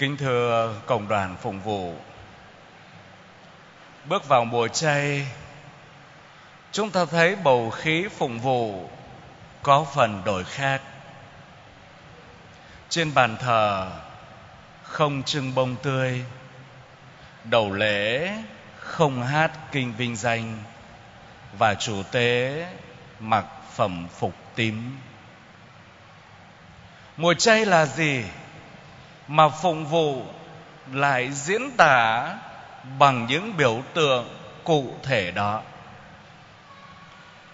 Kính thưa cộng đoàn phụng vụ, bước vào mùa chay, chúng ta thấy bầu khí phụng vụ có phần đổi khác. Trên bàn thờ không trưng bông tươi, đầu lễ không hát kinh vinh danh và chủ tế mặc phẩm phục tím. Mùa chay là gì? Mà phụng vụ lại diễn tả bằng những biểu tượng cụ thể đó.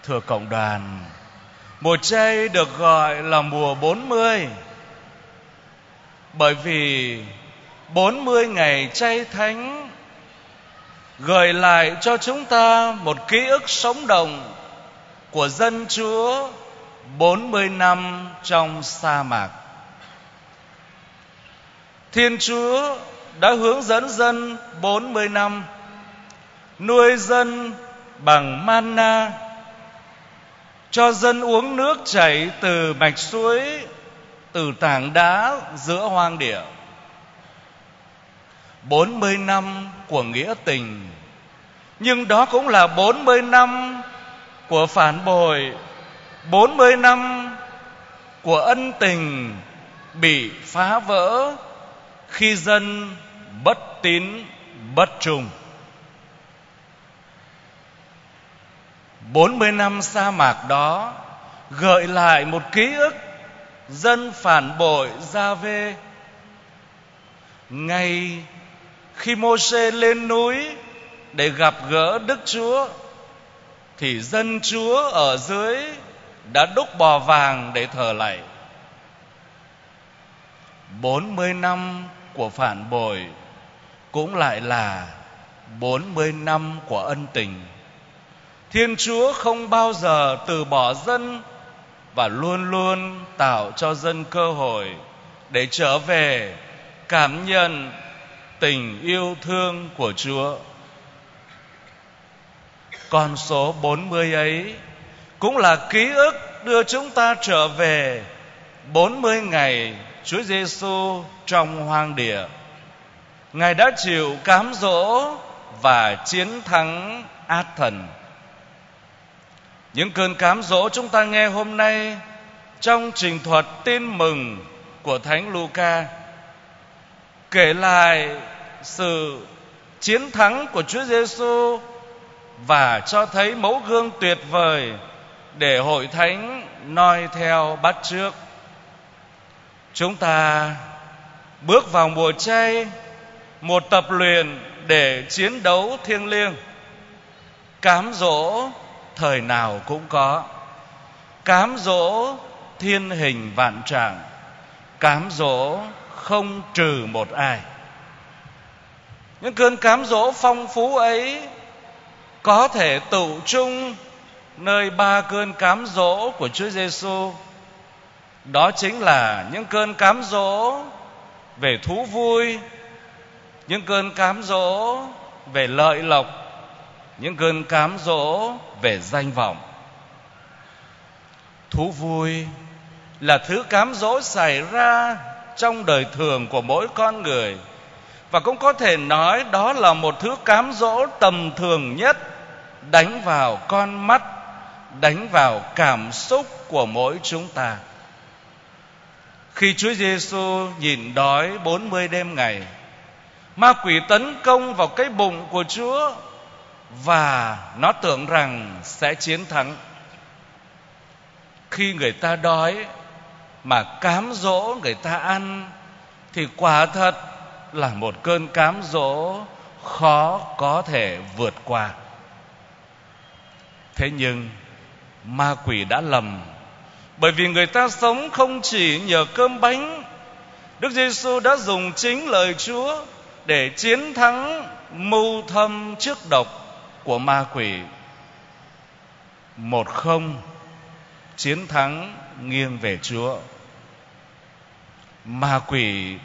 Thưa cộng đoàn, mùa chay được gọi là mùa 40 bởi vì 40 ngày chay thánh gợi lại cho chúng ta một ký ức sống động của dân Chúa 40 năm trong sa mạc. Thiên Chúa đã hướng dẫn dân 40 năm, nuôi dân bằng manna, cho dân uống nước chảy từ mạch suối, từ tảng đá giữa hoang địa. 40 năm của nghĩa tình, nhưng đó cũng là 40 năm của phản bội 40 năm của ân tình bị phá vỡ khi dân bất tín, bất trung 40 năm sa mạc đó gợi lại một ký ức dân phản bội gia vê. Ngay khi Mô-sê lên núi để gặp gỡ đức chúa, thì dân chúa ở dưới đã đúc bò vàng để thờ lạy. 40 năm của phản bội, cũng lại là 40 năm của ân tình. Thiên Chúa không bao giờ từ bỏ dân và luôn luôn tạo cho dân cơ hội để trở về cảm nhận tình yêu thương của Chúa. Con số 40 ấy cũng là ký ức đưa chúng ta trở về 40 ngày Chúa Giêsu trong hoang địa. Ngài đã chịu cám dỗ và chiến thắng ác thần. Những cơn cám dỗ chúng ta nghe hôm nay trong trình thuật tin mừng của Thánh Luca kể lại sự chiến thắng của Chúa Giêsu và cho thấy mẫu gương tuyệt vời để hội thánh noi theo bắt trước chúng ta bước vào mùa chay, một tập luyện để chiến đấu thiêng liêng. Cám dỗ thời nào cũng có. Cám dỗ thiên hình vạn trạng. Cám dỗ không trừ một ai. Những cơn cám dỗ phong phú ấy có thể tụ chung nơi ba cơn cám dỗ của Chúa Giêsu đó chính là những cơn cám dỗ về thú vui, những cơn cám dỗ về lợi lộc, những cơn cám dỗ về danh vọng. Thú vui là thứ cám dỗ xảy ra trong đời thường của mỗi con người và cũng có thể nói đó là một thứ cám dỗ tầm thường nhất đánh vào con mắt, đánh vào cảm xúc của mỗi chúng ta khi Chúa Giêsu nhìn đói 40 đêm ngày, ma quỷ tấn công vào cái bụng của Chúa và nó tưởng rằng sẽ chiến thắng. Khi người ta đói mà cám dỗ người ta ăn thì quả thật là một cơn cám dỗ khó có thể vượt qua. Thế nhưng ma quỷ đã lầm bởi vì người ta sống không chỉ nhờ cơm bánh, Đức Giêsu đã dùng chính lời Chúa để chiến thắng mưu thâm trước độc của ma quỷ. Một không, chiến thắng nghiêng về Chúa. Ma quỷ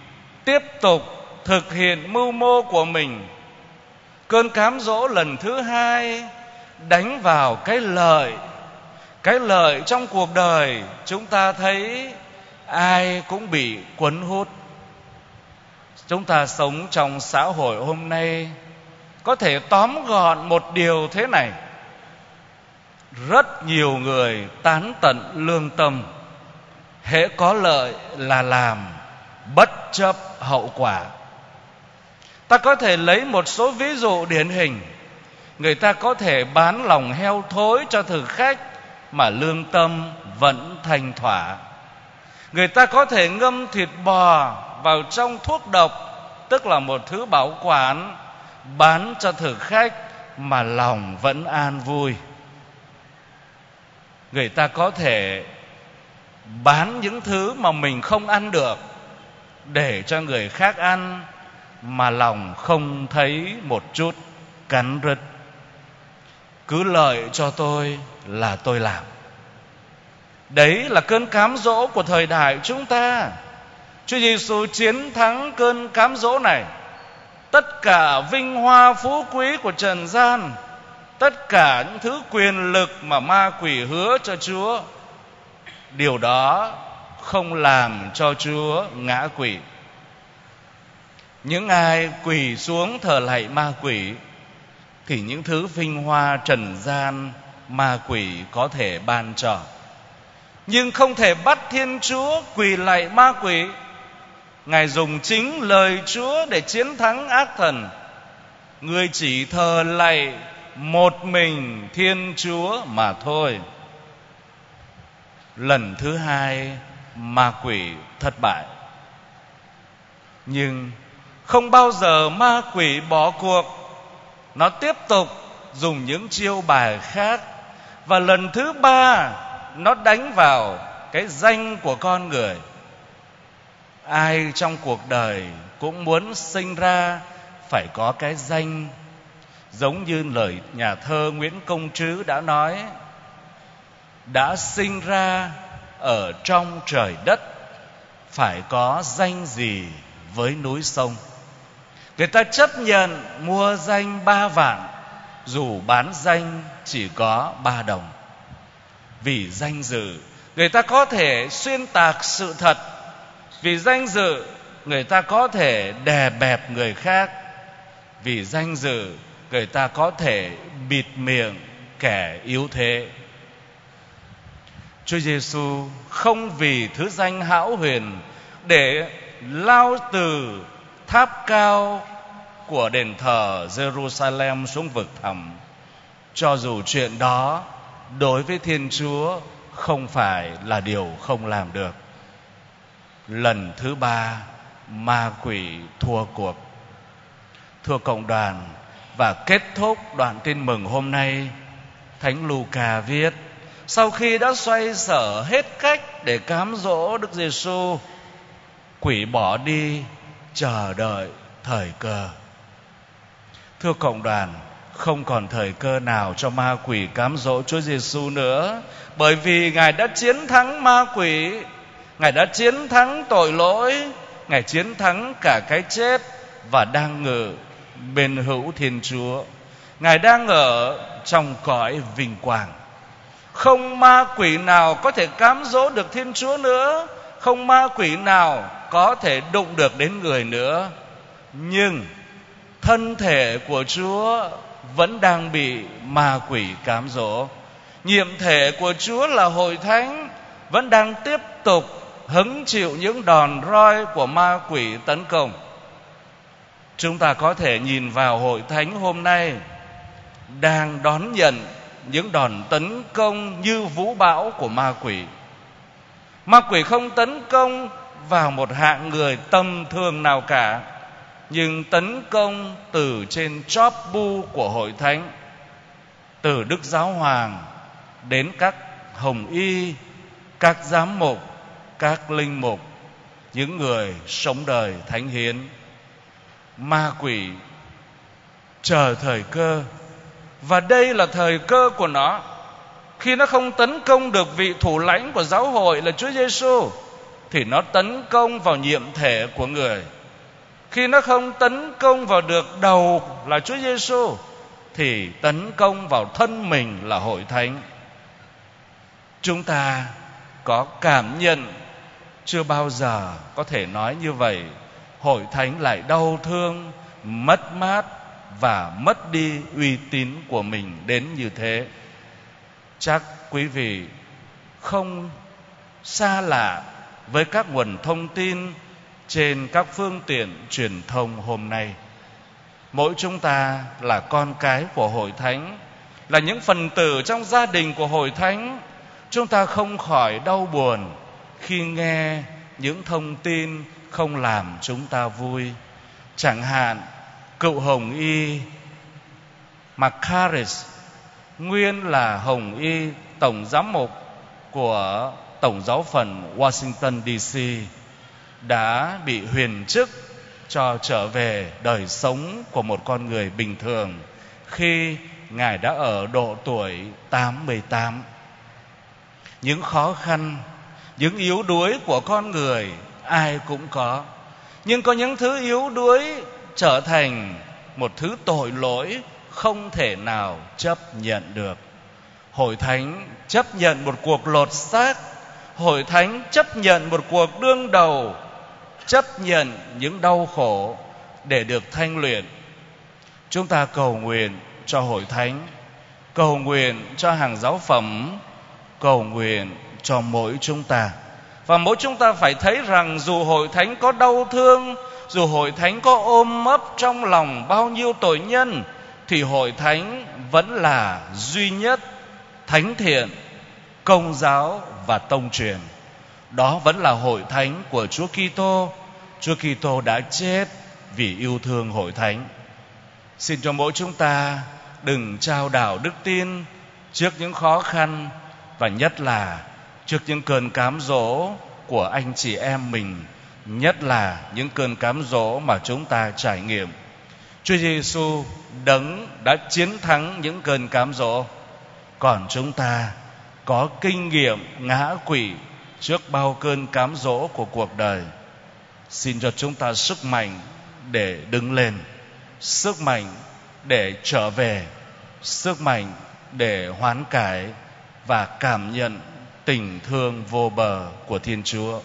tiếp tục thực hiện mưu mô của mình. Cơn cám dỗ lần thứ hai đánh vào cái lợi cái lợi trong cuộc đời chúng ta thấy ai cũng bị cuốn hút. Chúng ta sống trong xã hội hôm nay có thể tóm gọn một điều thế này. Rất nhiều người tán tận lương tâm, hễ có lợi là làm, bất chấp hậu quả. Ta có thể lấy một số ví dụ điển hình. Người ta có thể bán lòng heo thối cho thực khách mà lương tâm vẫn thành thỏa. Người ta có thể ngâm thịt bò vào trong thuốc độc, tức là một thứ bảo quản, bán cho thực khách mà lòng vẫn an vui. Người ta có thể bán những thứ mà mình không ăn được để cho người khác ăn mà lòng không thấy một chút cắn rứt cứ lợi cho tôi là tôi làm. Đấy là cơn cám dỗ của thời đại chúng ta. Chúa Giêsu chiến thắng cơn cám dỗ này. Tất cả vinh hoa phú quý của trần gian, tất cả những thứ quyền lực mà ma quỷ hứa cho Chúa, điều đó không làm cho Chúa ngã quỷ. Những ai quỳ xuống thờ lạy ma quỷ thì những thứ vinh hoa, trần gian, ma quỷ có thể ban trở nhưng không thể bắt thiên chúa quỳ lạy ma quỷ. Ngài dùng chính lời chúa để chiến thắng ác thần. Người chỉ thờ lạy một mình thiên chúa mà thôi. Lần thứ hai, ma quỷ thất bại. Nhưng không bao giờ ma quỷ bỏ cuộc nó tiếp tục dùng những chiêu bài khác. Và lần thứ ba, nó đánh vào cái danh của con người. Ai trong cuộc đời cũng muốn sinh ra phải có cái danh. Giống như lời nhà thơ nguyễn công trứ đã nói, đã sinh ra ở trong trời đất, phải có danh gì với núi sông? Người ta chấp nhận mua danh ba vạn, dù bán danh chỉ có ba đồng. Vì danh dự, người ta có thể xuyên tạc sự thật. Vì danh dự, người ta có thể đè bẹp người khác. Vì danh dự, người ta có thể bịt miệng kẻ yếu thế. Chúa Giêsu không vì thứ danh hão huyền để lao từ tháp cao của đền thờ Jerusalem xuống vực thẳm cho dù chuyện đó đối với Thiên Chúa không phải là điều không làm được. Lần thứ ba, ma quỷ thua cuộc. Thưa cộng đoàn và kết thúc đoạn tin mừng hôm nay, Thánh Luca viết: Sau khi đã xoay sở hết cách để cám dỗ Đức Giêsu, quỷ bỏ đi chờ đợi thời cơ. Thưa cộng đoàn, không còn thời cơ nào cho ma quỷ cám dỗ Chúa Giêsu nữa, bởi vì Ngài đã chiến thắng ma quỷ, Ngài đã chiến thắng tội lỗi, Ngài chiến thắng cả cái chết và đang ngự bên hữu Thiên Chúa. Ngài đang ở trong cõi vinh quang. Không ma quỷ nào có thể cám dỗ được Thiên Chúa nữa, không ma quỷ nào có thể đụng được đến người nữa. Nhưng thân thể của Chúa vẫn đang bị ma quỷ cám dỗ. Nhiệm thể của chúa là hội thánh vẫn đang tiếp tục hứng chịu những đòn roi của ma quỷ tấn công. Chúng ta có thể nhìn vào hội thánh hôm nay đang đón nhận những đòn tấn công như vũ bão của ma quỷ. Ma quỷ không tấn công vào một hạng người tâm thương nào cả, nhưng tấn công từ trên chóp bu của hội thánh, từ đức giáo hoàng đến các hồng y, các giám mục, các linh mục, những người sống đời thánh hiến. Ma quỷ chờ thời cơ, và đây là thời cơ của nó. Khi nó không tấn công được vị thủ lãnh của giáo hội là Chúa Giêsu thì nó tấn công vào nhiệm thể của người. Khi nó không tấn công vào được đầu là Chúa Giêsu, thì tấn công vào thân mình là hội thánh. Chúng ta có cảm nhận, chưa bao giờ có thể nói như vậy. Hội thánh lại đau thương, mất mát và mất đi uy tín của mình đến như thế. Chắc quý vị không xa lạ với các nguồn thông tin trên các phương tiện truyền thông hôm nay. Mỗi chúng ta là con cái của hội thánh, là những phần tử trong gia đình của hội thánh. Chúng ta không khỏi đau buồn khi nghe những thông tin không làm chúng ta vui. Chẳng hạn, cựu hồng y Macaris nguyên là hồng y tổng giám mục của tổng giáo phận Washington DC đã bị huyền chức cho trở về đời sống của một con người bình thường khi Ngài đã ở độ tuổi 88. Những khó khăn, những yếu đuối của con người ai cũng có. Nhưng có những thứ yếu đuối trở thành một thứ tội lỗi không thể nào chấp nhận được. Hội thánh chấp nhận một cuộc lột xác, hội thánh chấp nhận một cuộc đương đầu, chấp nhận những đau khổ để được thanh luyện. Chúng ta cầu nguyện cho hội thánh cầu nguyện cho hàng giáo phẩm cầu nguyện cho mỗi chúng ta và mỗi chúng ta phải thấy rằng dù hội thánh có đau thương dù hội thánh có ôm ấp trong lòng bao nhiêu tội nhân thì hội thánh vẫn là duy nhất thánh thiện công giáo và tông truyền. Đó vẫn là hội thánh của Chúa Kitô. Chúa Kitô đã chết vì yêu thương hội thánh. Xin cho mỗi chúng ta đừng trao đảo đức tin trước những khó khăn và nhất là trước những cơn cám dỗ của anh chị em mình, nhất là những cơn cám dỗ mà chúng ta trải nghiệm. Chúa Giêsu đấng đã chiến thắng những cơn cám dỗ. Còn chúng ta có kinh nghiệm ngã quỵ trước bao cơn cám dỗ của cuộc đời. Xin cho chúng ta sức mạnh để đứng lên, sức mạnh để trở về, sức mạnh để hoán cải và cảm nhận tình thương vô bờ của thiên chúa.